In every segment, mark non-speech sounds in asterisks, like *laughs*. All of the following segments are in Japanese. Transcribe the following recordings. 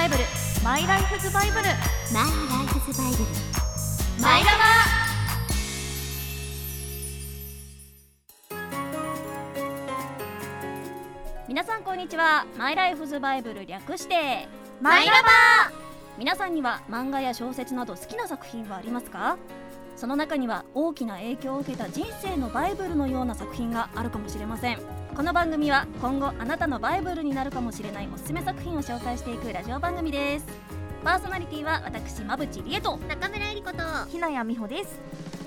バイブルマイライフズバイブルマイライフズバイブルマイラバ皆さんこんにちは。マイライフズバイブル略してマイラバ皆さんには漫画や小説など好きな作品はありますか？その中には大きな影響を受けた人生のバイブルのような作品があるかもしれませんこの番組は今後あなたのバイブルになるかもしれないおすすめ作品を紹介していくラジオ番組です。パーソナリティは私馬淵理恵と。中村えり子と。ひなやみほです。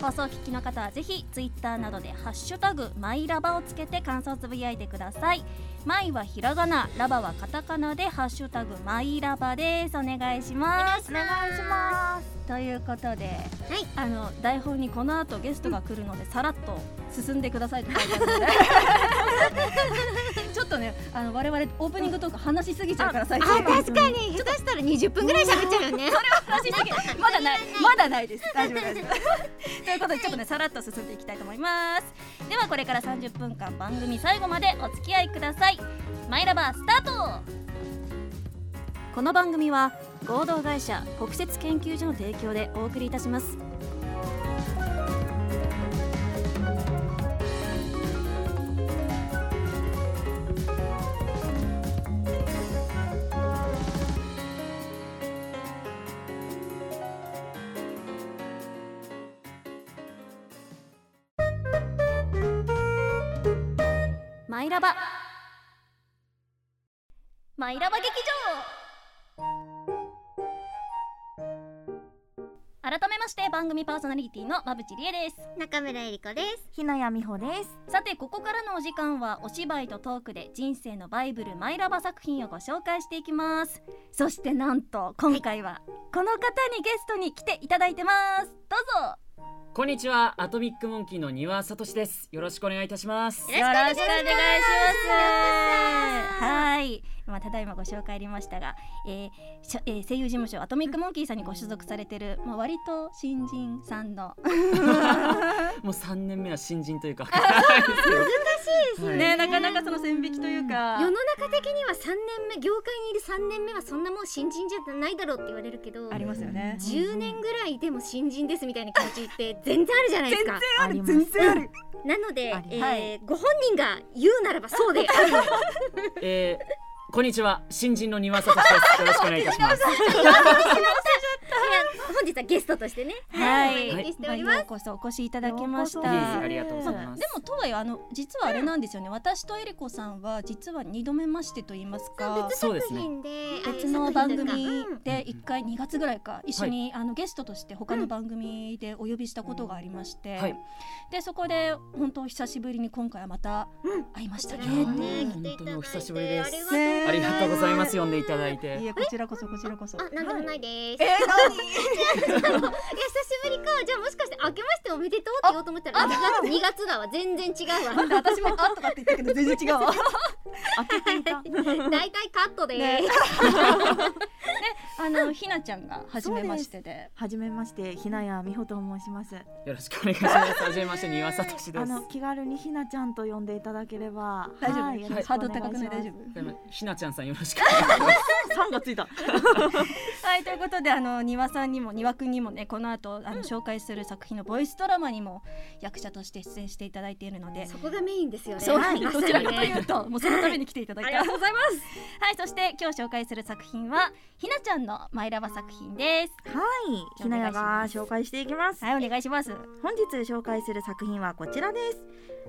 放送聞きの方はぜひツイッターなどでハッシュタグマイラバをつけて感想をつぶやいてください。マイはひらがなラバはカタカナでハッシュタグマイラバです。お願いします。お願いします。ということで、はい。あの台本にこの後ゲストが来るので、さらっと進んでくださいと書いてあるのであの我々オープニングトーク話しすぎちゃうから最近。あ確かに。下手したら20分ぐらい喋っちゃうよね。話しすぎ。まだないまだないです。大丈夫大丈夫ということでちょっとねさらっと進んでいきたいと思います。ではこれから30分間番組最後までお付き合いください。マイラバースタート。この番組は合同会社国設研究所の提供でお送りいたしますラバ。マイラバ劇場。改めまして番組パーソナリティの馬淵理恵です。中村えり子です。ひなやみほです。さてここからのお時間はお芝居とトークで人生のバイブルマイラバ作品をご紹介していきます。そしてなんと今回はこの方にゲストに来ていただいてます。どうぞこんにちは、アトミックモンキーの庭聡です。よろしくお願いいたします。よろしくお願いします。はい、まあ、ただいまご紹介ありましたが、えーしょえー声優事務所アトミックモンキーさんにご所属されてる、まあ、割と新人さんの。*laughs* *laughs* もう三年目は新人というか。*laughs* 難しいですはいね、なかなかその線引きというか。世の中的には3年目業界にいる3年目はそんなもう新人じゃないだろうって言われるけどありますよね。10年ぐらいでも新人ですみたいな気持ちって全然あるじゃないですかあります然ある。なのでえーはいご本人が言うならばそうであるえー、こんにちは、新人の庭聡です。よろしくお願いいたします。*laughs* ゲストとしてね。はい、お招きしておりまあようこそ。お越しいただきました。ありがとうございます。でもとはいえあの実はあれなんですよね、私とえりこさんは実は二度目ましてと言いますか。別そうですね。作品で別の番組うんで一回2月ぐらいか一緒に、あのゲストとして他の番組でお呼びしたことがありまして、はい。でそこで本当久しぶりに今回はまたうん会いましたね。本当にお久しぶりです。ありがとうございます。呼んでいただいいて。やこちらこそこちらこそ。あ、なんでもないです。えいや、*laughs* *laughs* 久しぶりか、じゃあ、もしかして、明けましておめでとうって言おうと思ったら、2月、2月だわ、全然違うわ。なんで私もあとかって言ったけど全然違うわ。*laughs* 開けていた。大体カットでね。ー *laughs* あのひなちゃんが初めましてで。はじめましてひなやみほと申します。よろしくお願いします。はじめまして、庭聡です。あの気軽にひなちゃんと呼んでいただければ。大丈夫、はいハード高くない？大丈夫。でもひなちゃんさんよろしくお願いします。さんがついた。はいということであの庭さんにも庭くんにもねこの後あの、紹介する作品のボイスドラマにも役者として出演していただいているのでそこがメインですよね。そう、はい *laughs* どちらかというと、もうそのために来ていただいた。ありがとうございます。はい、そして今日紹介する作品はひなちゃんのマイラバ作品です。はいひなやが紹介していきますはい、お願いします。本日紹介する作品はこちらです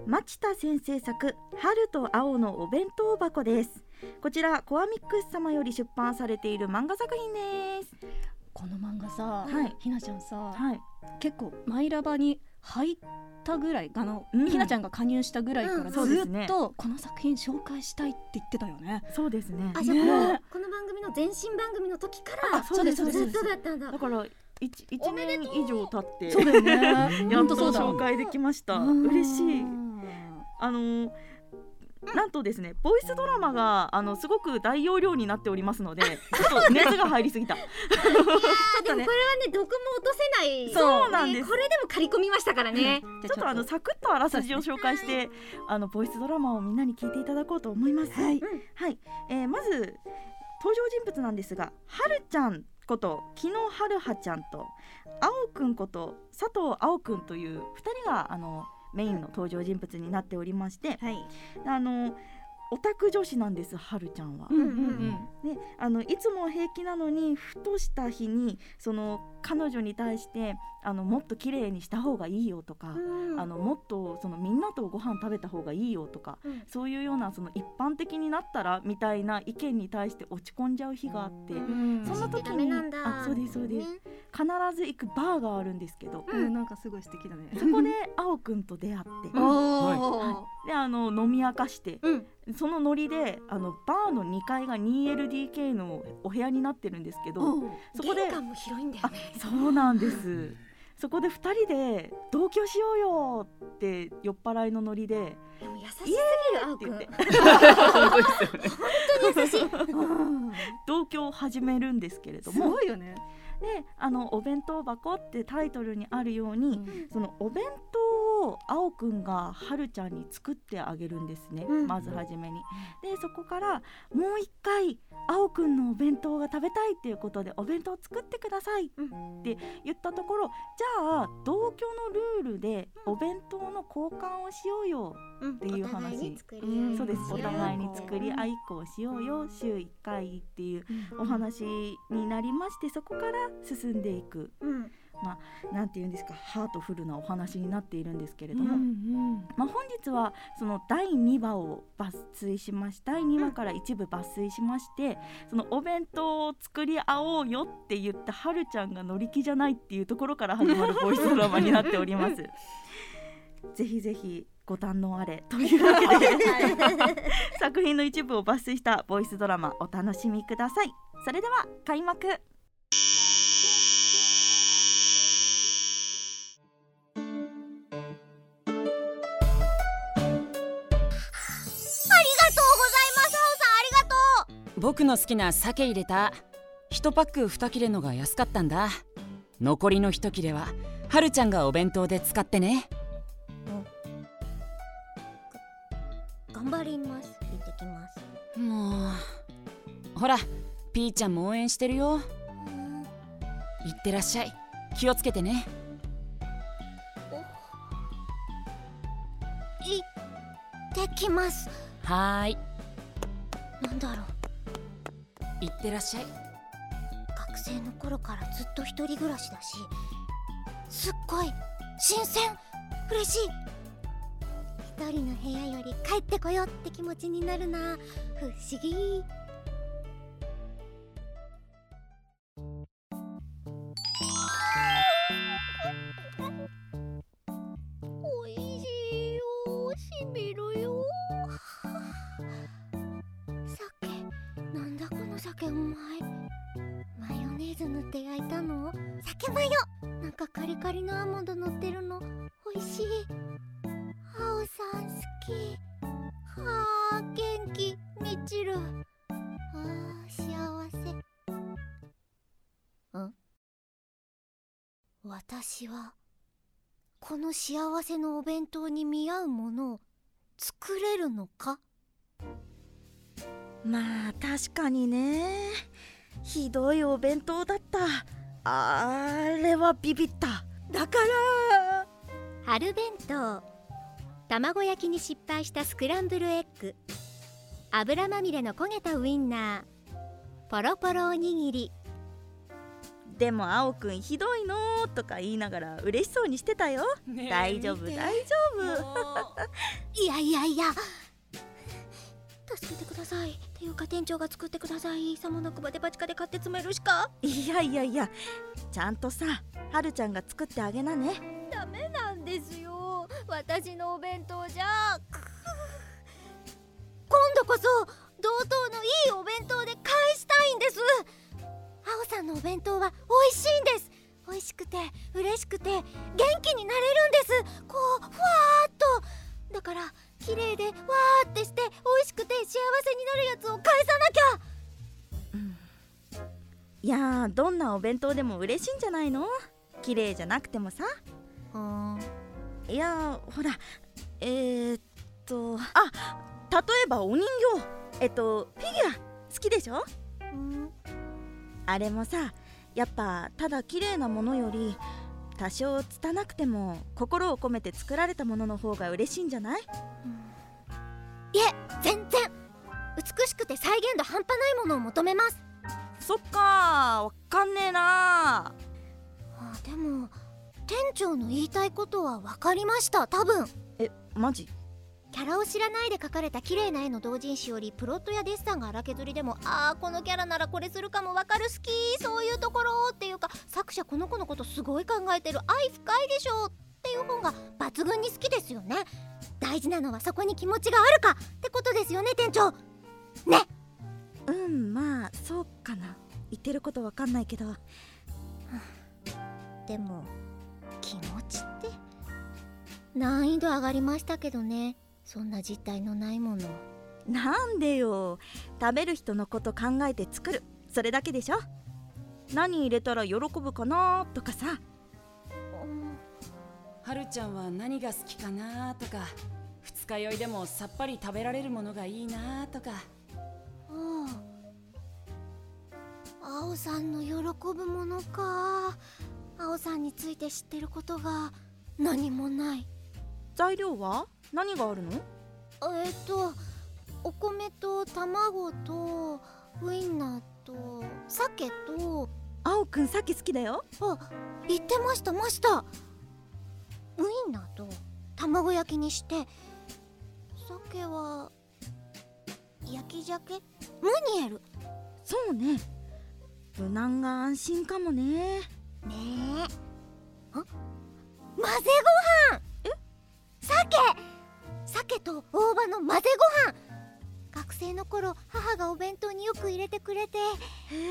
町田先生作春と青のお弁当箱ですこちらコアミックス様より出版されている漫画作品ですこの漫画さ、はい。ひなちゃんさ、はい。結構マイラバに入ったぐらい、あの、うん。ひなちゃんが加入したぐらいからうんずっとこの作品紹介したいって言ってたよね。そうですね。あ、じゃこの、この番組の前身番組の時から。あそうですそうですずっとだったんだ。だ。から一一年以上経ってそうだよね。*laughs* やっと本当そうだ。紹介できました。うん。嬉しい。あのーなんとですねボイスドラマがあのすごく大容量になっておりますのでちょっと熱が入りすぎた。いやー、*laughs* でも、これはね、どこも落とせない。そうなんです。ねこれでも刈り込みましたからね。じゃちょっと。あのサクッとあらすじを紹介してあのボイスドラマをみんなに聞いていただこうと思います。はい。はい、えーまず登場人物なんですがはるちゃんこと木野春葉ちゃんと青くんこと佐藤青くんという2人があのメインの登場人物になっておりましてはい。あのオタク女子なんですはるちゃんは。うんうんね、あのいつも平気なのにふとした日にその彼女に対してあのもっと綺麗にした方がいいよとか、うん。あのもっとそのみんなとご飯食べた方がいいよとか、うん。そういうようなその一般的になったらみたいな意見に対して落ち込んじゃう日があって、うん。そんな時になんだ。あそうですそうです、ね。必ず行くバーがあるんですけど、うん。なんかすごい素敵だね。そこで青くんと出会って、おであの飲み明かして、うんそのノリであのバーの2階が 2LDK のお部屋になってるんですけど、そこで玄関も広いんだよあねそうなんです。そこで2人で同居しようよって酔っ払いのノリででも優しすぎるって言って。本当ですよね優しい。同居を始めるんですけれどすもごいよね。であのお弁当箱ってタイトルにあるように、そのお弁当を青くんがはるちゃんに作ってあげるんですね、うん。まずはじめに。でそこからもう一回青くんのお弁当が食べたいっていうことでお弁当を作ってくださいって言ったところじゃあ同居のルールでお弁当の交換をしようよっていう話。そうです。お互いに。うん作り合いっこをしようよ。週1回っていうお話になりましてそこから進んでいく。うんなんていうんですかハートフルなお話になっているんですけれども、うんうん。まあ、本日はその第2話を抜粋しまし第2話から一部抜粋しまして、そのお弁当を作り合おうよって言ったはるちゃんが乗り気じゃないっていうところから始まるボイスドラマになっております。*laughs* ぜひぜひご堪能あれというわけで *laughs* *laughs* 作品の一部を抜粋したボイスドラマお楽しみください。それでは開幕僕の好きな鮭入れた。1パック2切れのが安かったんだ。残りの1切れははるちゃんがお弁当で使ってね。頑張ります。行ってきます。もうほらピーちゃんも応援してるよ。うん。いってらっしゃい。気をつけてね。行ってきます。はーい。なんだろういってらっしゃい。学生の頃からずっと一人暮らしだしすっごい新鮮嬉しい。一人の部屋より帰ってこようって気持ちになるな。不思議。私はこの幸せのお弁当に見合うものを作れるのか？まあ確かにね。ひどいお弁当だった。あれはビビった。だから。春弁当卵焼きに失敗したスクランブルエッグ。油まみれの焦げたウインナー。ポロポロおにぎりでも青くんひどいのとか言いながら嬉しそうにしてたよ。大丈夫大丈 *laughs* いやいやいや。助けてください。っていうか店長が作ってください。さもなくばデパ地下で買って詰めるしか。夫いやいやいや。ちゃんとさはるちゃんが作ってあげなね。ダメなんですよ。私のお弁当じゃ。く今度こそ同等のいいお弁当で返したいんです青さんのお弁当は美味しいんです。美味しくて嬉しくて元気になれるんです。こうふわーっと。だから綺麗でわーってして美味しくて幸せになるやつを返さなきゃ。いやーどんなお弁当でも嬉しいんじゃないの？綺麗じゃなくてもさ。うんいやーほらえー、っとあ例えばお人形。えっとフィギュア好きでしょ？んあれもさやっぱただ綺麗なものより多少拙くても心を込めて作られたものの方が嬉しいんじゃない？いえ全然。美しくて再現度半端ないものを求めます。そっかわかんねえなあでも店長の言いたいことは分かりました多分。えマジ？キャラを知らないで描かれた綺麗な絵の同人誌よりプロットやデッサンが荒削りでもあーこのキャラならこれするかも分かる。好き。そういうところっていうか作者この子のことすごい考えてる。愛深いでしょ。っていう本が抜群に好きですよね。大事なのはそこに気持ちがあるか。ってことですよね店長。ね。うんまあそうかな。言ってることわかんないけど。でも気持ちって難易度上がりましたけどねそんな実体のないもの。なんでよ。食べる人のこと考えて作る。それだけでしょ。何入れたら喜ぶかなとかさ。はるちゃんは何が好きかなとか。二日酔いでもさっぱり食べられるものがいいなとか。ああ青さんの喜ぶものか。青さんについて知ってることが何もない。材料は？何があるの？えっとお米と卵とウインナーと鮭と。青くんさっき好きだよ。あ言ってましたました。ウインナーと卵焼きにして。鮭は焼き鮭？ムニエルそうね。無難が安心かもね。ねえ。あ混ぜご飯。え？鮭鮭と大葉の混ぜご飯。学生の頃母がお弁当によく入れてくれて。へえ美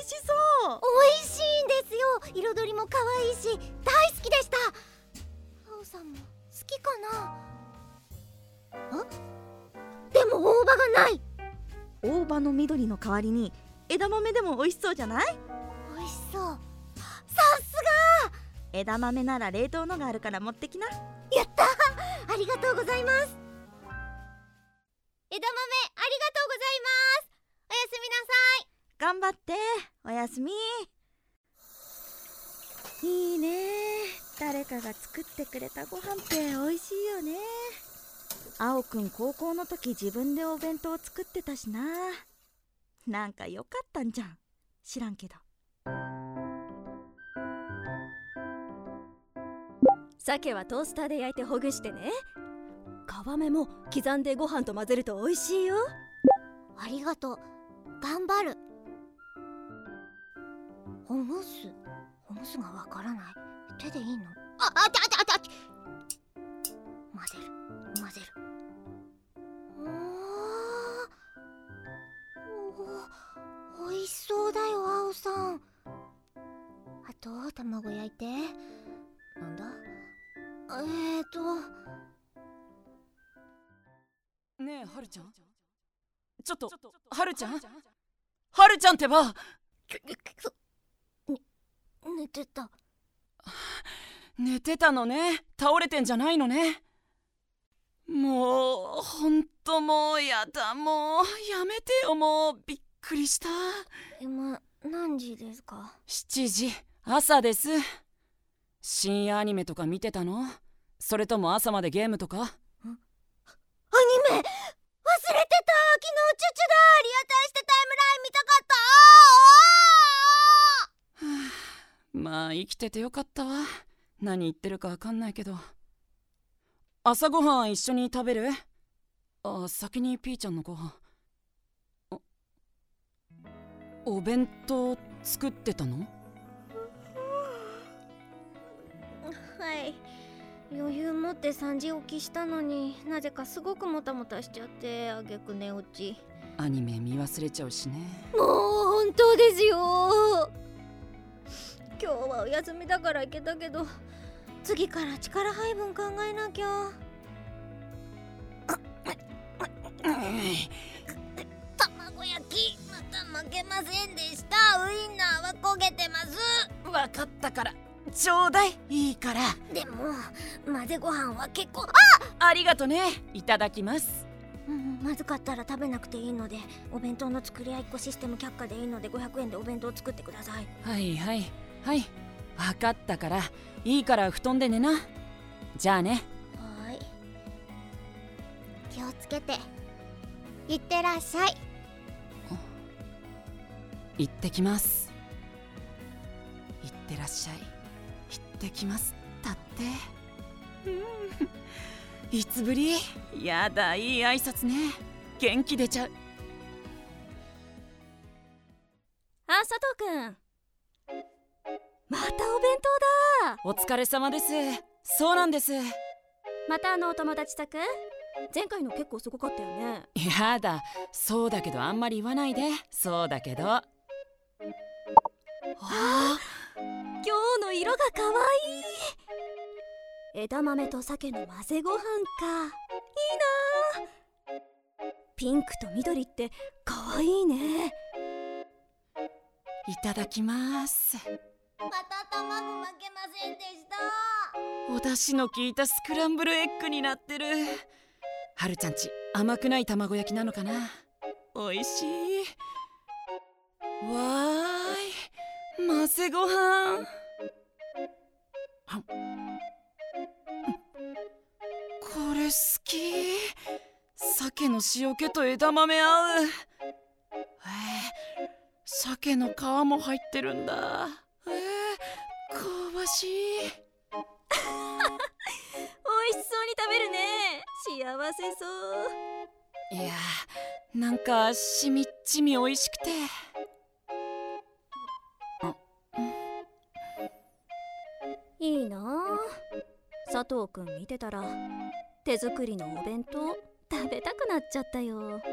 味しそう。美味しいんですよ。彩りも可愛いし大好きでした。青さんも好きかな？あ？でも大葉がない。大葉の緑の代わりに枝豆でも美味しそうじゃない？美味しそう。さす枝豆なら冷凍のがあるから持ってきな。がやったありがとうございます。枝豆ありがとうございます。おやすみなさい。頑張っておやすみ。いいね。誰かが作ってくれたご飯って美味しいよね。青くん高校の時自分でお弁当作ってたしな。なんかよかったんじゃん。知らんけど。鮭はトースターで焼いてほぐしてね。皮目も刻んでご飯と混ぜると美味しいよ。ありがとう。頑張る。ほぐす？ほぐすがわからない。手でいいの？ああちあちあちあ混ぜる。混ぜる。おお美味しそうだよ青さん。あと卵焼いて。えーと。ねえはるちゃん？ちょっとはるちゃん？はるちゃんってば。寝てた寝てたのね倒れてんじゃないのねもうほんともうやだもうやめてよもうびっくりした今何時ですか7時朝です深夜アニメとか見てたのそれとも朝までゲームとか？アニメ忘れてた。昨日チュチュだリアタイしてタイムライン見たかった。*sighs* まあ生きててよかったわ。何言ってるかわかんないけど。朝ごはん一緒に食べる？あ先にピーちゃんのご飯。あお弁当作ってたの？余裕持って3時起きしたのになぜかすごくもたもたしちゃってあげく寝落ち。アニメ見忘れちゃうしね。もう本当ですよ。今日はお休みだから行けたけど次から力配分考えなきゃ。卵焼きまた負けませんでした。ウインナーは焦げてます。わかったからちょうだいいいから。でも混ぜご飯は結構。ありがとね。いただきます。うんまずかったら食べなくていいのでお弁当の作り合いっこシステム却下でいいので500円でお弁当を作ってください。はいはい。はい。分かったから。いいから布団で寝な。じゃあね。はーい。気をつけて。いってらっしゃい。行ってきます。行ってらっしゃい。行ってきますだって。うん。いつぶり？やだいい挨拶ね。元気出ちゃう。あ佐藤くん。またお弁当だ。お疲れ様です。そうなんです。またあのお友達宅？前回の結構すごかったよね。やだ。そうだけどあんまり言わないで。そうだけど。ああ今日の色が可愛い。枝豆と鮭の混ぜご飯か。いいなピンクと緑って可愛いね。いただきます。また卵負けませんでした。お出汁の効いたスクランブルエッグになってる。はるちゃんち甘くない卵焼きなのかな？おいしい。わーい混ぜご飯。これ好き。鮭の塩気と枝豆合う。えー、鮭の皮も入ってるんだ。えー、香ばしい。*laughs* 美味しそうに食べるね。幸せそう。いやーなんかしみっちみ美味しくて藤くん見てたら手作りのお弁当食べたくなっちゃったよ。*laughs*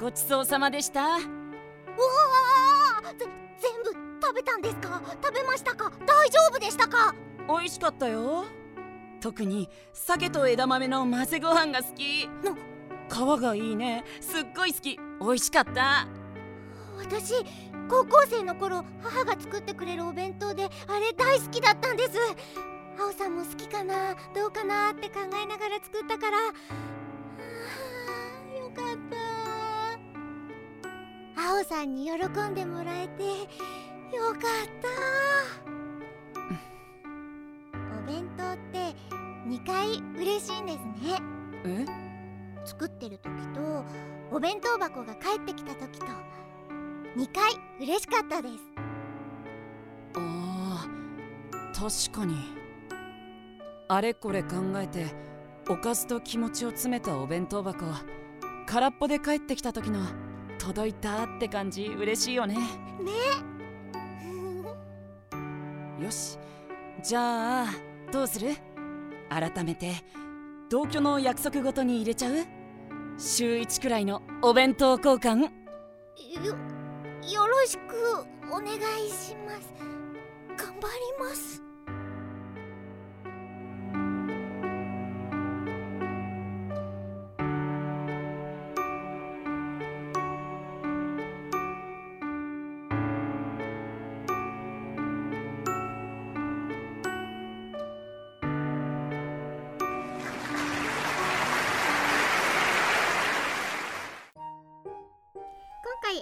ごちそうさまでした。うわーぜ全部食べたんですか？食べましたか？大丈夫でしたか？美味しかったよ。特に鮭と枝豆の混ぜご飯が好き。の皮がいいね。すっごい好き。美味しかった。私高校生の頃母が作ってくれるお弁当であれ大好きだったんです。青さんも好きかなどうかなって考えながら作ったから。あーよかった。青さんに喜んでもらえてよかった。お弁当って2回嬉しいんですね。え？作ってる時とお弁当箱が帰ってきた時と2回嬉しかったです。あー確かに。あれこれ考えておかずと気持ちを詰めたお弁当箱空っぽで帰ってきた時の届いたって感じ嬉しいよね。よし。じゃあどうする？改めて同居の約束ごとに入れちゃう？週1くらいのお弁当交換？よろしくお願いします。頑張ります。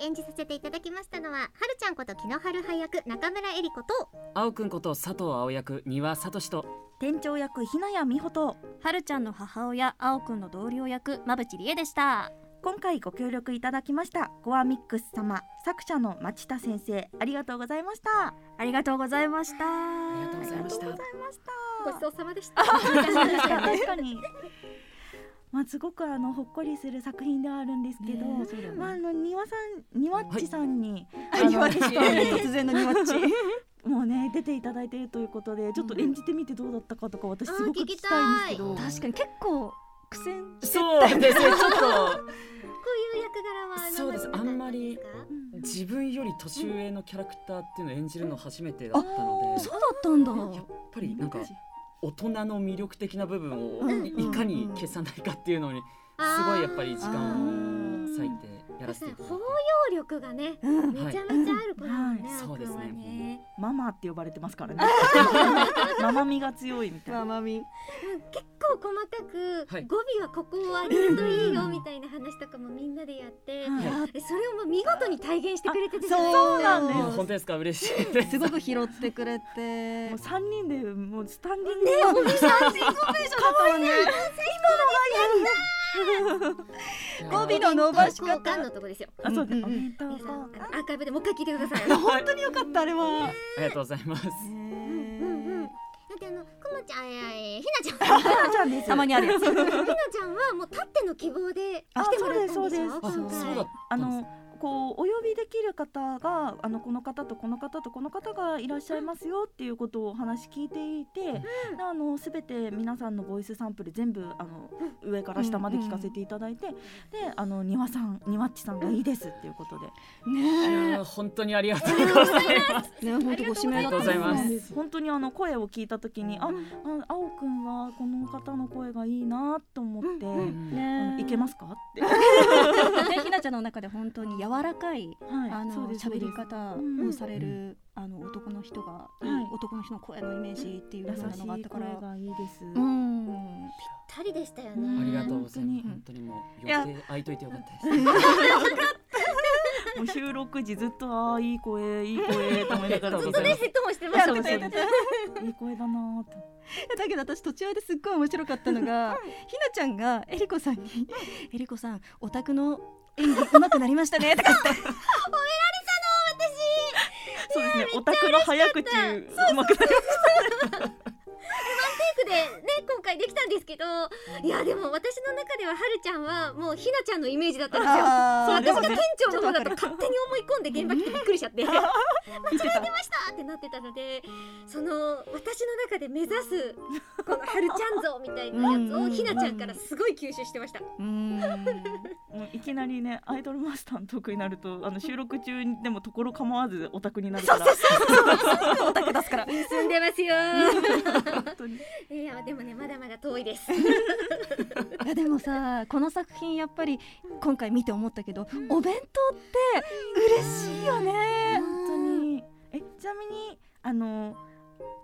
演じさせていただきましたのははるちゃんこと木野春葉役中村えり子と青くんこと佐藤青役丹羽聡と。店長役ひなやみほとはるちゃんの母親青くんの同僚役馬淵理恵でした。今回ご協力いただきましたゴアミックス様作者の町田先生ありがとうございました。ありがとうございました。ありがとうございました。ありがとうございました。ごちそうさまでした。*laughs* 確かにまあすごくあのほっこりする作品ではあるんですけど、ねまああの庭さん庭っちさんに、ああの突然のニワッチもうね出ていただいているということでちょっと演じてみてどうだったかとか私すごく聞きたいんですけど。確かに結構苦戦そうですねちょっこういう役柄はそうです。あんまり自分より年上のキャラクターっていうのを演じるの初めてだったので。そうだったんだ。やっぱりなんか大人の魅力的な部分をいかに消さないかっていうのにすごいやっぱり時間を割いてやらせていただいて。包容力がねうん。めちゃめちゃある子だもんね、はい。そうですね。ね。ママって呼ばれてますからね。*laughs* ママみが強いみたいな。ママみ。うん結構細かく、はい。語尾はここを上げるといいよみたいな話とかもみんなでやって、はい。えそれをもう見事に体現してくれてて。そうそうなんです。あ本当ですか？嬉しいです。すごく拾ってくれて。もう三人でもうスタンディング。ねおみさんかわいい語尾の伸ばし交換方。のとこですよあそうです、お弁当皆さん。あ交換のアーカイブでもう一回聞いてください。本当によかったあれは。ありがとうございます。うんうん。だってあのくまちゃんえーひなちゃん。ひなちゃんです。たまにあるやつ。ひなちゃんはもうたっての希望で来てもらったんでしょあそうですそう回だあのこうお呼びできる方があのこの方とこの方とこの方がいらっしゃいますよっていうことをお話聞いていて、であのすべて皆さんのボイスサンプル全部あの上から下まで聞かせていただいて、であの庭さん庭っちさんがいいですっていうことで、いね本当にありがとうございます。えね本当ご指名だったんですありがとうございます。ね本当にあの声を聞いた時に、ああ青くんはこの方の声がいいなと思って、あのいけますか？って、はね、*laughs* ひなちゃんの中で本当に柔らかいいあの喋り方うん。をされる、あの男の人が、い。男の人の声のイメージっていう優ようなのがあっしたいから。声がいいです。うん。ぴったりでしたようんねありがとうございま本当にす。本当にもう予定空いといてよかったです。*laughs* *laughs* もう収録時ずっとああいい声いい声と思いながら。ずっとねヘッドホンしてましたもんねいい声だなーって。だけど私途中ですっごい面白かったのがひなちゃんがえりこさんに「えりこさんお宅の演技上手くなりましたね」*laughs* とか言って。そうですね。オタクの早口うまくなりまテイクでね今回できたんですけどいやでも私の中でははるちゃんはもうひなちゃんのイメージだったんですよ。私が店長の方だと勝手に思い込んで現場来てびっくりしちゃって。間違えてましたってなってたのでその私の中で目指すこのはるちゃん像みたいなやつをひなちゃんからすごい吸収してました。いきなりねアイドルマスターの得になるとあの収録中にでもところ構わずオタクになるから。オタク出すから。*laughs* 進んでますよ。*laughs* 本当に。いやでもねまだまだ遠いです。いやでもさこの作品やっぱり今回見て思ったけど、お弁当って嬉しいよね。本当に。えちなみにあの。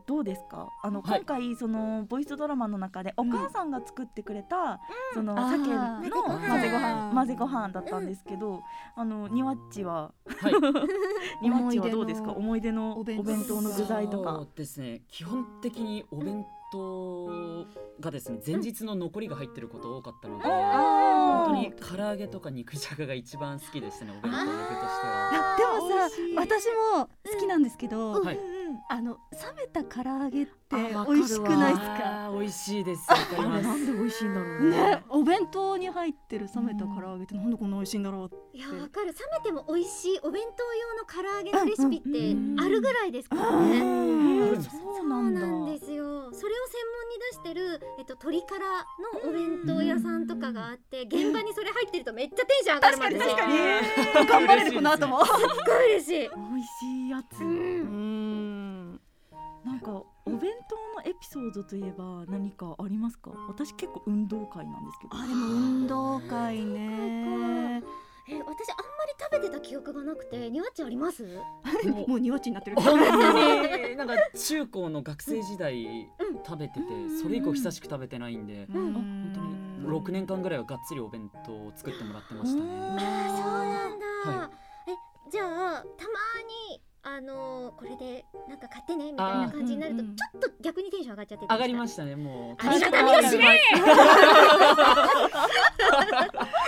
どうですか？あの、はい。今回そのボイスドラマの中でお母さんが作ってくれた、そのあー。鮭の混ぜご飯。混ぜご飯混ぜご飯だったんですけど、あのニワッチははい。*laughs* ニワッチはどうですか？思思い出のおお弁弁当当の具材とそかうですね。基本的にお弁当がですね前日の残りが入ってること多かったのであ本当に唐揚げとか肉じゃがが一番好きでしたねお弁当の具としては。あでもさ私も好きなんですけど、はいあの冷めた唐揚げって美味しくないですか？美味しいです。なんで美味しいんだろう。ね、お弁当に入ってる冷めた唐揚げってなんでこんな美味しいんだろういやわかる。冷めても美味しいお弁当用の唐揚げのレシピってあるぐらいですからね、うんそそううなんだ。なんですよ。それを専門に出してる、えっと、鶏からのお弁当屋さんとかがあって現場にそれ入ってるとめっちゃテンション上がるもんですよ確かにえ頑張れるこの後もすっごい嬉しい美味しいやつ、うんなんかお弁当のエピソードといえば何かありますか？私結構運動会なんですけど。あでも運動会ね。え私あんまり食べてた記憶がなくてにわっちあります？もう。もう庭地になってる。本当に。*laughs* なんか中高の学生時代食べててそれ以降久しく食べてないんでうん。本当に6年間ぐらいはがっつりお弁当を作ってもらってましたね。あーそうなんだ、はえじゃあたまにあのーこれでなんか買ってねみたいな感じになるとあーうんうん。ちょっと逆にテンション上がっちゃって上がりまししたねもう。ありがたみを知れ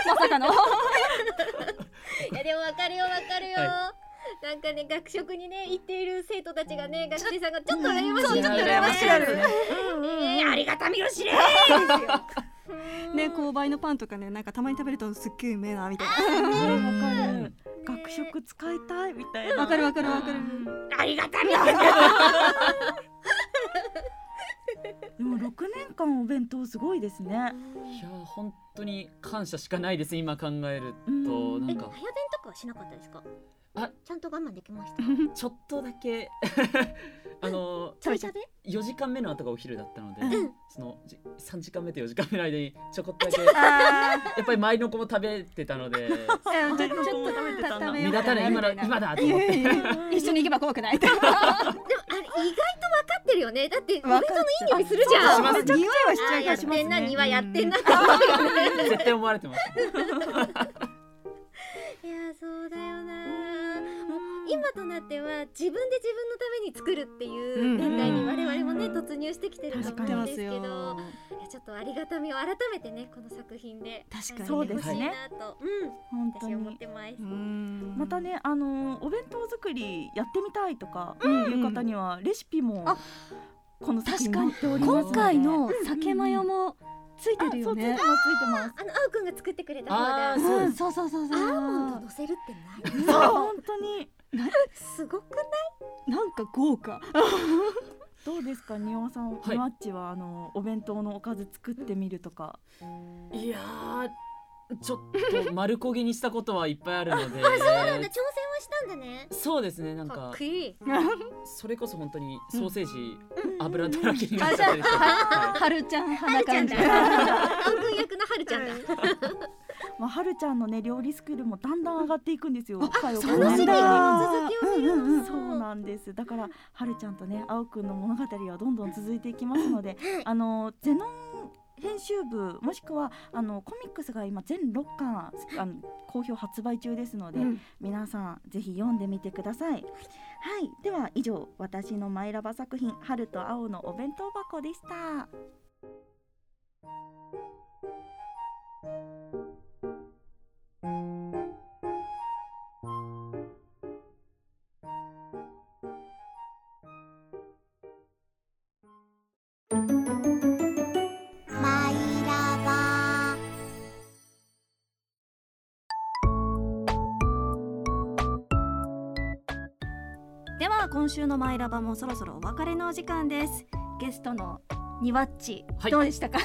まさかの。た *laughs* いやでもわかるよわかるよ、はなんかね学食にね行っている生徒たちがね学生さんがちょっと羨ましい。ちょっと羨ましい羨ましいねえありがたみを知れね購買のパンとかねなんかたまに食べるとすっげえうめえなみたいわかる学食使いたいみたいな。なわかるわかるわかる。ありがたみでも6年間お弁当すごいですね。いやー本当に感謝しかないです今考えるうん。となんか。え早弁とかはしなかったですか？ちゃんと我慢できました？*laughs* ちょっとだけ。*laughs* あのちょい食べ4時間目の後がお昼だったので、うん。そのじ3時間目と4時間目の間にちょこっとだけ。あやっぱり周りの子も食べてたので。ちょちょっと食べてたんだ。食べよ見だたね今だ今だと思って。一緒に行けば怖くないでもあれ意外と分かってるよね。だってお弁当のいい匂いするじしゃん。匂いはしちゃあーやっいがしますね。てんな庭やってんな絶対思われてます。*laughs* いやそうだよな今となっては自分で自分のために作るっていう年代に我々もね突入してきてると思うんですけどいやちょっとありがたみを改めてねこの作品で確かに。そうと、うん。本当私思っにてます、ん。またねあのお弁当作りやってみたいとかうん。いう方にはレシピもあこの作品確かに。っておりますので。今回の酒マヨもついてるよね。ますついてます。あの青くんが作ってくれた方だあーそううん。そうそうそうそう。アーモンド乗せるってない。そう。本当にすごくない？なんか豪華。*laughs* どうですかニワさん、はい。ニワッチはあのお弁当のおかず作ってみるとか。いやーちょっと丸焦げにしたことはいっぱいあるので。あそうなんだ。挑戦はしたんだね。そうですねなんか。かっこいい。それこそ本当にソーセージ、うん。油だらけになったりして、あははるちゃんは花るちゃん感じだ。青くん役のはるちゃんだ。まあ、はるちゃんのね料理スクールもだんだん上がっていくんですよ。そうなんです。だからはるちゃんとね、あおくんの物語はどんどん続いていきますので、あのゼノン編集部もしくはあのコミックスが今全6巻あの好評発売中ですので、うん皆さんぜひ読んでみてください。はい、では以上私のマイラバ作品春と青のお弁当箱でした。今週のマイラバもそろそろお別れのお時間です。ゲストのニワッチ、はい。どうでしたか？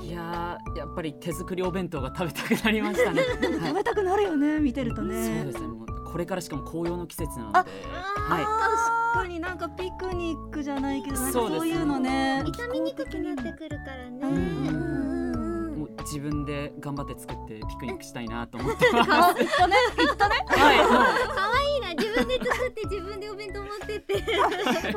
いやーやっぱり手作りお弁当が食べたくなりましたね、は *laughs* い食べたくなるよね見てるとそうねですね。もうこれからしかも紅葉の季節なので。あは確かになんかピクニックじゃないけどなんかそういうのね傷みにくくなってくるからね。うん自分で頑張って作ってピクニックしたいなと思ってます。*laughs* ね言ったね。はいもう。いいな。自分で作って自分でお弁当持ってって。いい。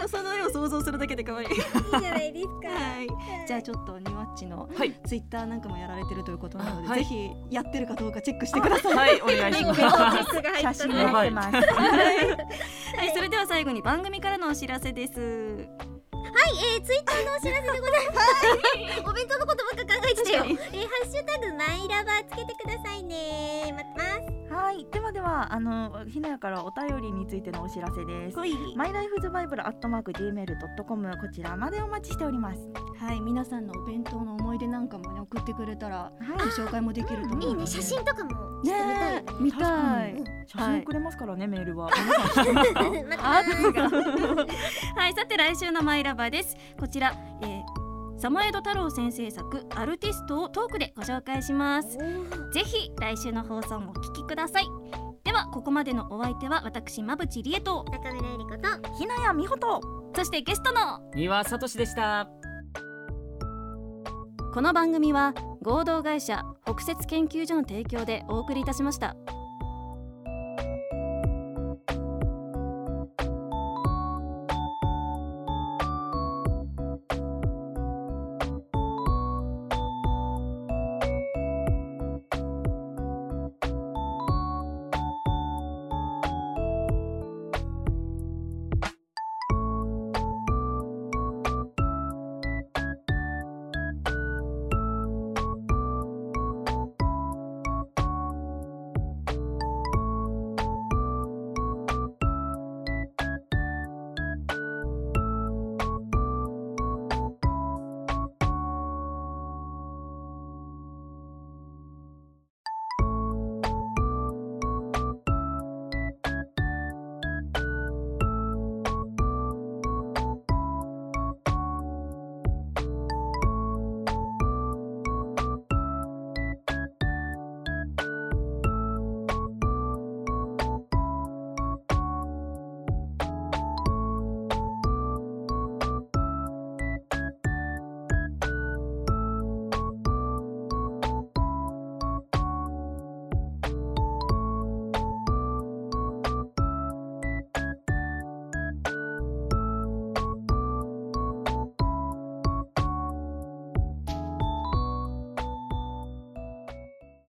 その絵を想像するだけで可愛い。じゃないですか。はい。じゃあちょっとニワッチのはい。ツイッターなんかもやられてるということなので、あはい。ぜひやってるかどうかチェックしてください。はい。お願いします。写真やばい持ってます。はい。それでは最後に番組からのお知らせですえー、ツイッターのお知らせでございます。*laughs* お弁当のことばっか考えてたよ。えー、ハッシュタグマイラバーつけてくださいね。待ってます。はい、ではではあのひなやからお便りについてのお知らせです。マイライフズバイブルアットマーク gmail ドットコムこちらまでお待ちしております。はい、皆さんのお弁当の思い出なんかもね送ってくれたらはいご、紹介もできると思うので。いいね、写真とかもしてみたいよね。見たい。写真くれますからね、メールは。皆さん知ってますか？来週のマイラバですこちら、えーサモエド太郎先生作アルティストをトークでご紹介しますぜひ来週の放送もお聞きくださいではここまでのお相手は私馬淵理恵と中村えり子と。ひなやみほと。そしてゲストの丹羽聡でしたこの番組は合同会社北雪研究所の提供でお送りいたしました